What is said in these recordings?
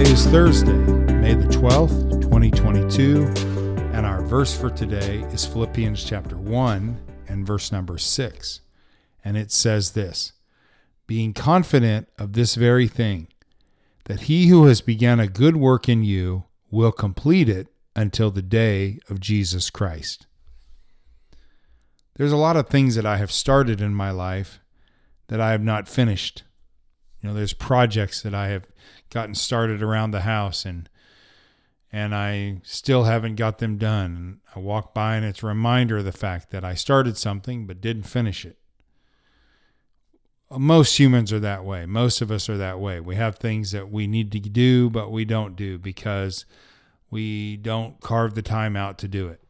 is Thursday, May the 12th, 2022, and our verse for today is Philippians chapter 1 and verse number 6. And it says this Being confident of this very thing, that he who has begun a good work in you will complete it until the day of Jesus Christ. There's a lot of things that I have started in my life that I have not finished. You know, there's projects that I have gotten started around the house and and I still haven't got them done. And I walk by and it's a reminder of the fact that I started something but didn't finish it. Most humans are that way. Most of us are that way. We have things that we need to do, but we don't do because we don't carve the time out to do it.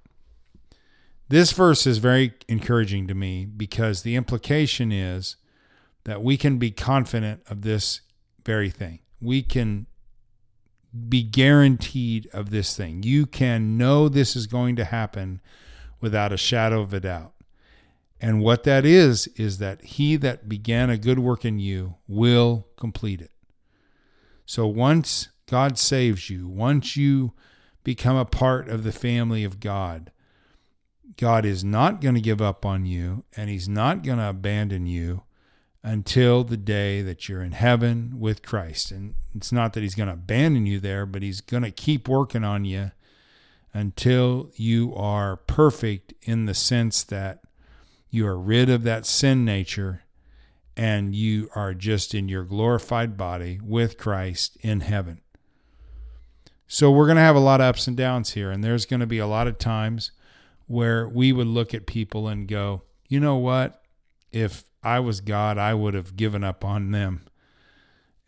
This verse is very encouraging to me because the implication is that we can be confident of this very thing we can be guaranteed of this thing. You can know this is going to happen without a shadow of a doubt. And what that is, is that he that began a good work in you will complete it. So once God saves you, once you become a part of the family of God, God is not going to give up on you and he's not going to abandon you until the day that you're in heaven with Christ. And it's not that He's going to abandon you there, but He's going to keep working on you until you are perfect in the sense that you are rid of that sin nature and you are just in your glorified body with Christ in heaven. So we're going to have a lot of ups and downs here, and there's going to be a lot of times where we would look at people and go, you know what? If I was God, I would have given up on them.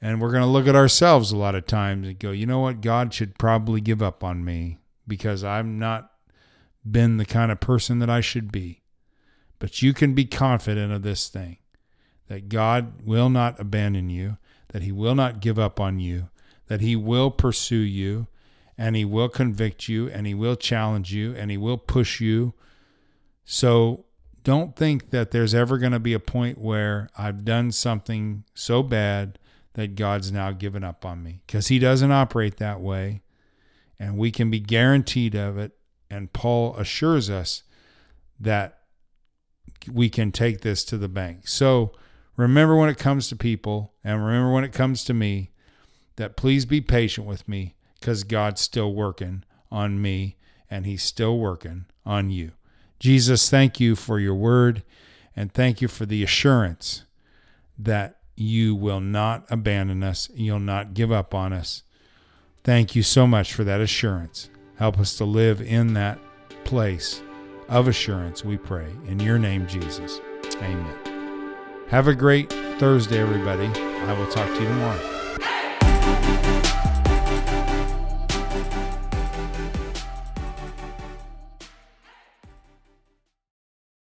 And we're going to look at ourselves a lot of times and go, you know what? God should probably give up on me because I'm not been the kind of person that I should be. But you can be confident of this thing that God will not abandon you, that He will not give up on you, that He will pursue you, and He will convict you, and He will challenge you, and He will push you. So don't think that there's ever going to be a point where I've done something so bad that God's now given up on me because he doesn't operate that way and we can be guaranteed of it and Paul assures us that we can take this to the bank. So remember when it comes to people and remember when it comes to me that please be patient with me cuz God's still working on me and he's still working on you. Jesus, thank you for your word and thank you for the assurance that you will not abandon us, you'll not give up on us. Thank you so much for that assurance. Help us to live in that place of assurance, we pray. In your name, Jesus. Amen. Have a great Thursday, everybody. I will talk to you tomorrow.